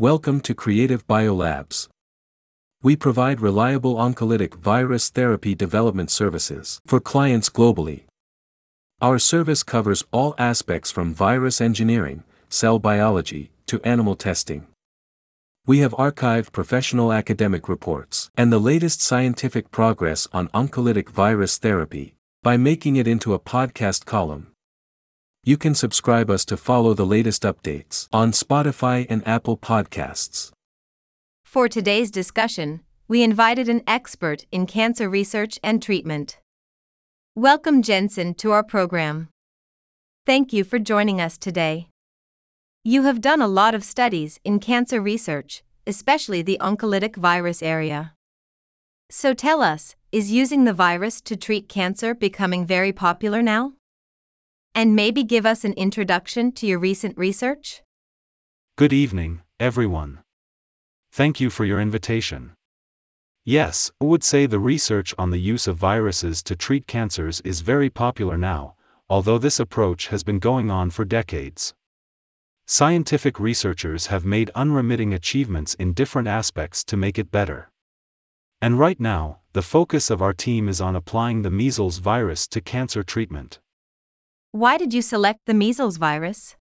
Welcome to Creative Biolabs. We provide reliable oncolytic virus therapy development services for clients globally. Our service covers all aspects from virus engineering, cell biology, to animal testing. We have archived professional academic reports and the latest scientific progress on oncolytic virus therapy by making it into a podcast column. You can subscribe us to follow the latest updates on Spotify and Apple Podcasts. For today's discussion, we invited an expert in cancer research and treatment. Welcome, Jensen, to our program. Thank you for joining us today. You have done a lot of studies in cancer research, especially the oncolytic virus area. So tell us, is using the virus to treat cancer becoming very popular now? And maybe give us an introduction to your recent research? Good evening, everyone. Thank you for your invitation. Yes, I would say the research on the use of viruses to treat cancers is very popular now, although this approach has been going on for decades. Scientific researchers have made unremitting achievements in different aspects to make it better. And right now, the focus of our team is on applying the measles virus to cancer treatment. Why did you select the measles virus?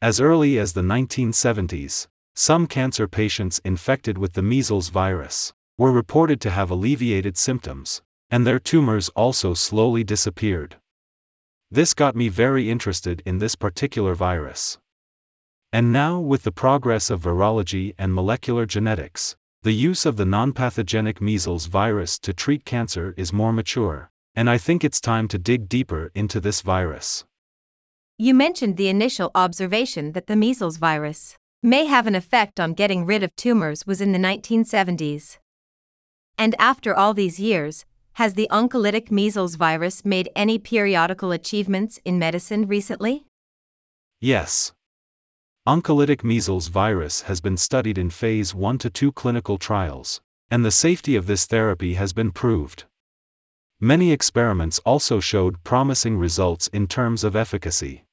As early as the 1970s, some cancer patients infected with the measles virus were reported to have alleviated symptoms, and their tumors also slowly disappeared. This got me very interested in this particular virus. And now, with the progress of virology and molecular genetics, the use of the non-pathogenic measles virus to treat cancer is more mature, and I think it's time to dig deeper into this virus. You mentioned the initial observation that the measles virus may have an effect on getting rid of tumors was in the 1970s. And after all these years, has the oncolytic measles virus made any periodical achievements in medicine recently? Yes, Oncolytic measles virus has been studied in phase 1 to 2 clinical trials, and the safety of this therapy has been proved. Many experiments also showed promising results in terms of efficacy.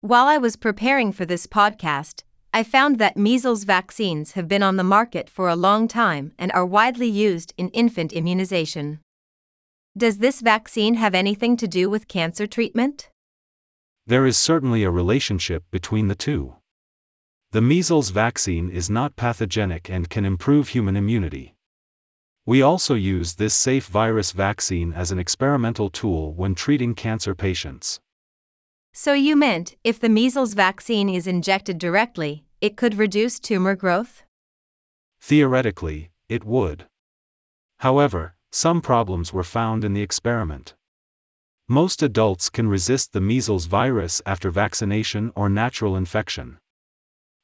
While I was preparing for this podcast, I found that measles vaccines have been on the market for a long time and are widely used in infant immunization. Does this vaccine have anything to do with cancer treatment? There is certainly a relationship between the two. The measles vaccine is not pathogenic and can improve human immunity. We also use this safe virus vaccine as an experimental tool when treating cancer patients. So you meant if the measles vaccine is injected directly, it could reduce tumor growth? Theoretically, it would. However, some problems were found in the experiment. Most adults can resist the measles virus after vaccination or natural infection.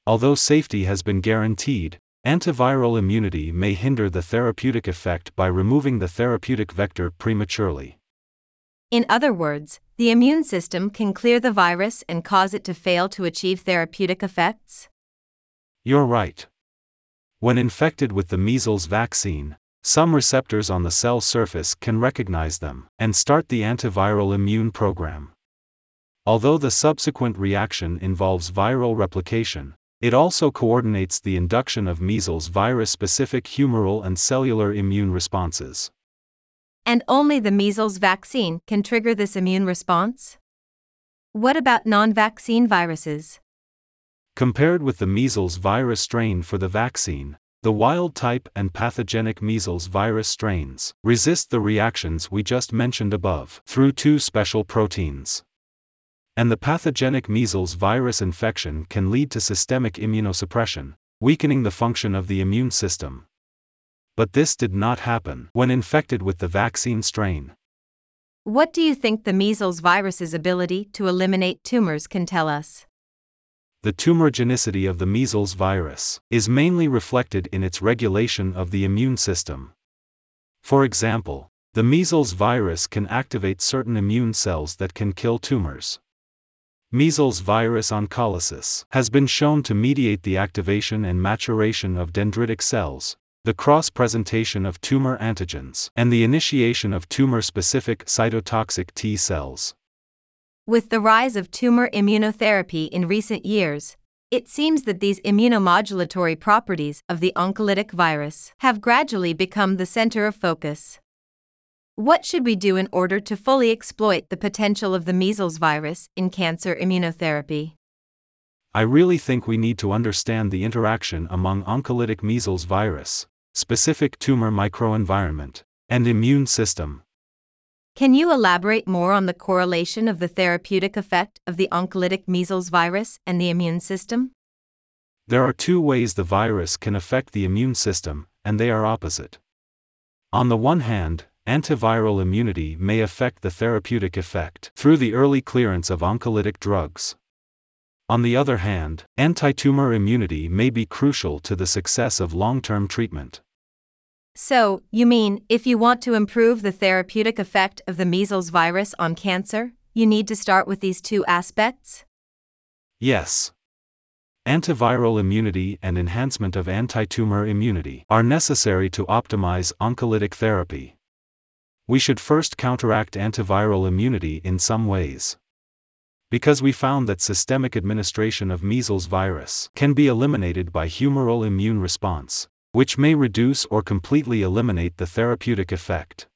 Although safety has been guaranteed, antiviral immunity may hinder the therapeutic effect by removing the therapeutic vector prematurely. In other words, the immune system can clear the virus and cause it to fail to achieve therapeutic effects? You're right. When infected with the measles vaccine, some receptors on the cell surface can recognize them and start the antiviral immune program. Although the subsequent reaction involves viral replication, it also coordinates the induction of measles virus specific humoral and cellular immune responses. And only the measles vaccine can trigger this immune response? What about non vaccine viruses? Compared with the measles virus strain for the vaccine, the wild type and pathogenic measles virus strains resist the reactions we just mentioned above through two special proteins and the pathogenic measles virus infection can lead to systemic immunosuppression, weakening the function of the immune system. But this did not happen when infected with the vaccine strain. What do you think the measles virus's ability to eliminate tumors can tell us? The tumorigenicity of the measles virus is mainly reflected in its regulation of the immune system. For example, the measles virus can activate certain immune cells that can kill tumors. Measles virus oncolysis has been shown to mediate the activation and maturation of dendritic cells, the cross presentation of tumor antigens, and the initiation of tumor specific cytotoxic T cells. With the rise of tumor immunotherapy in recent years, It seems that these immunomodulatory properties of the oncolytic virus have gradually become the center of focus. What should we do in order to fully exploit the potential of the measles virus in cancer immunotherapy? I really think we need to understand the interaction among oncolytic measles virus, specific tumor microenvironment, and immune system. Can you elaborate more on the correlation of the therapeutic effect of the oncolytic measles virus and the immune system? There are two ways the virus can affect the immune system, and they are opposite. On the one hand, antiviral immunity may affect the therapeutic effect through the early clearance of oncolytic drugs. On the other hand, antitumor immunity may be crucial to the success of long term treatment. So, you mean, if you want to improve the therapeutic effect of the measles virus on cancer, you need to start with these two aspects? Yes. Antiviral immunity and enhancement of antitumor immunity are necessary to optimize oncolytic therapy. We should first counteract antiviral immunity in some ways. Because we found that systemic administration of measles virus can be eliminated by humoral immune response which may reduce or completely eliminate the therapeutic effect.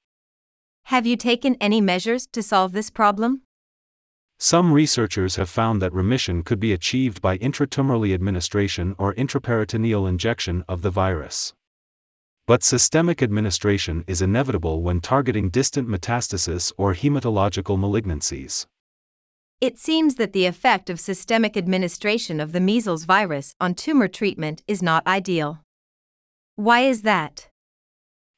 Have you taken any measures to solve this problem? Some researchers have found that remission could be achieved by intratumorally administration or intraperitoneal injection of the virus. But systemic administration is inevitable when targeting distant metastasis or hematological malignancies. It seems that the effect of systemic administration of the measles virus on tumor treatment is not ideal. Why is that?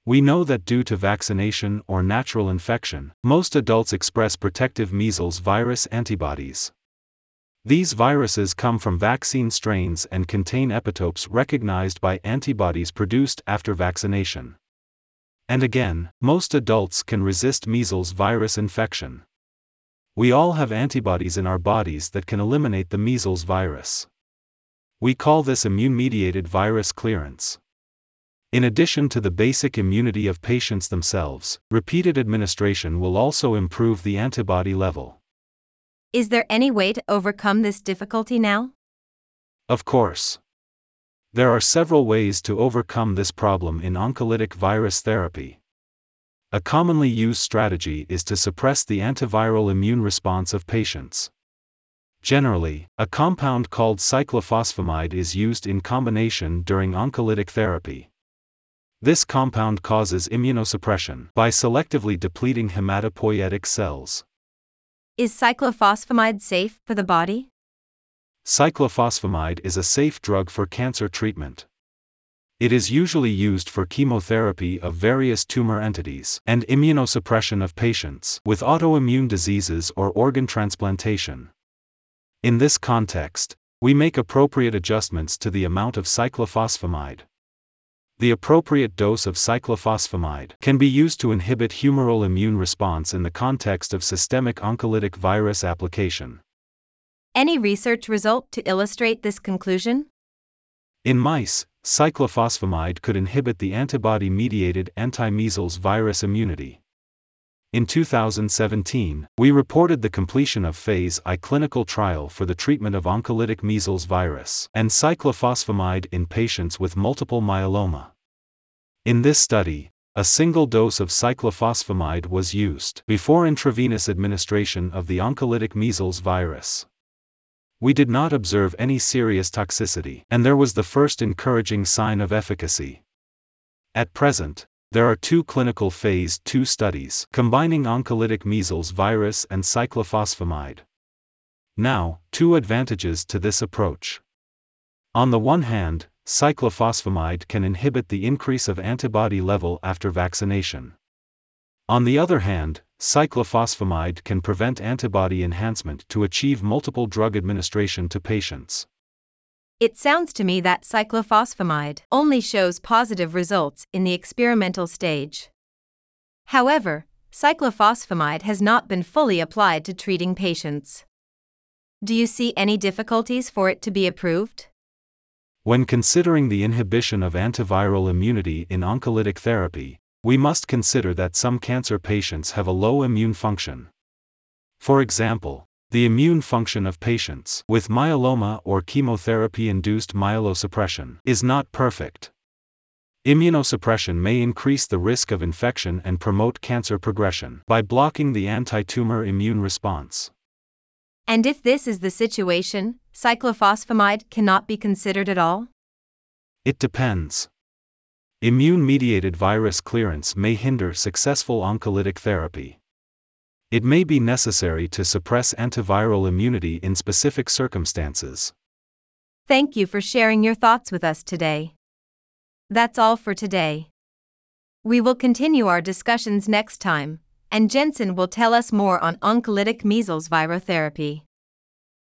We know that due to vaccination or natural infection, most adults express protective measles virus antibodies. These viruses come from vaccine strains and contain epitopes recognized by antibodies produced after vaccination. And again, most adults can resist measles virus infection. We all have antibodies in our bodies that can eliminate the measles virus. We call this immune mediated virus clearance. In addition to the basic immunity of patients themselves, repeated administration will also improve the antibody level. Is there any way to overcome this difficulty now? Of course. There are several ways to overcome this problem in oncolytic virus therapy. A commonly used strategy is to suppress the antiviral immune response of patients. Generally, a compound called cyclophosphamide is used in combination during oncolytic therapy. This compound causes immunosuppression by selectively depleting hematopoietic cells. Is cyclophosphamide safe for the body? Cyclophosphamide is a safe drug for cancer treatment. It is usually used for chemotherapy of various tumor entities and immunosuppression of patients with autoimmune diseases or organ transplantation. In this context, we make appropriate adjustments to the amount of cyclophosphamide. The appropriate dose of cyclophosphamide can be used to inhibit humoral immune response in the context of systemic oncolytic virus application. Any research result to illustrate this conclusion? In mice, cyclophosphamide could inhibit the antibody mediated anti measles virus immunity. In 2017, we reported the completion of Phase I clinical trial for the treatment of oncolytic measles virus and cyclophosphamide in patients with multiple myeloma. In this study, a single dose of cyclophosphamide was used before intravenous administration of the oncolytic measles virus. We did not observe any serious toxicity, and there was the first encouraging sign of efficacy. At present, there are two clinical phase 2 studies combining oncolytic measles virus and cyclophosphamide. Now, two advantages to this approach. On the one hand, cyclophosphamide can inhibit the increase of antibody level after vaccination. On the other hand, cyclophosphamide can prevent antibody enhancement to achieve multiple drug administration to patients. It sounds to me that cyclophosphamide only shows positive results in the experimental stage. However, cyclophosphamide has not been fully applied to treating patients. Do you see any difficulties for it to be approved? When considering the inhibition of antiviral immunity in oncolytic therapy, we must consider that some cancer patients have a low immune function. For example, the immune function of patients with myeloma or chemotherapy induced myelosuppression is not perfect. Immunosuppression may increase the risk of infection and promote cancer progression by blocking the anti tumor immune response. And if this is the situation, cyclophosphamide cannot be considered at all? It depends. Immune mediated virus clearance may hinder successful oncolytic therapy. It may be necessary to suppress antiviral immunity in specific circumstances. Thank you for sharing your thoughts with us today. That's all for today. We will continue our discussions next time, and Jensen will tell us more on oncolytic measles virotherapy.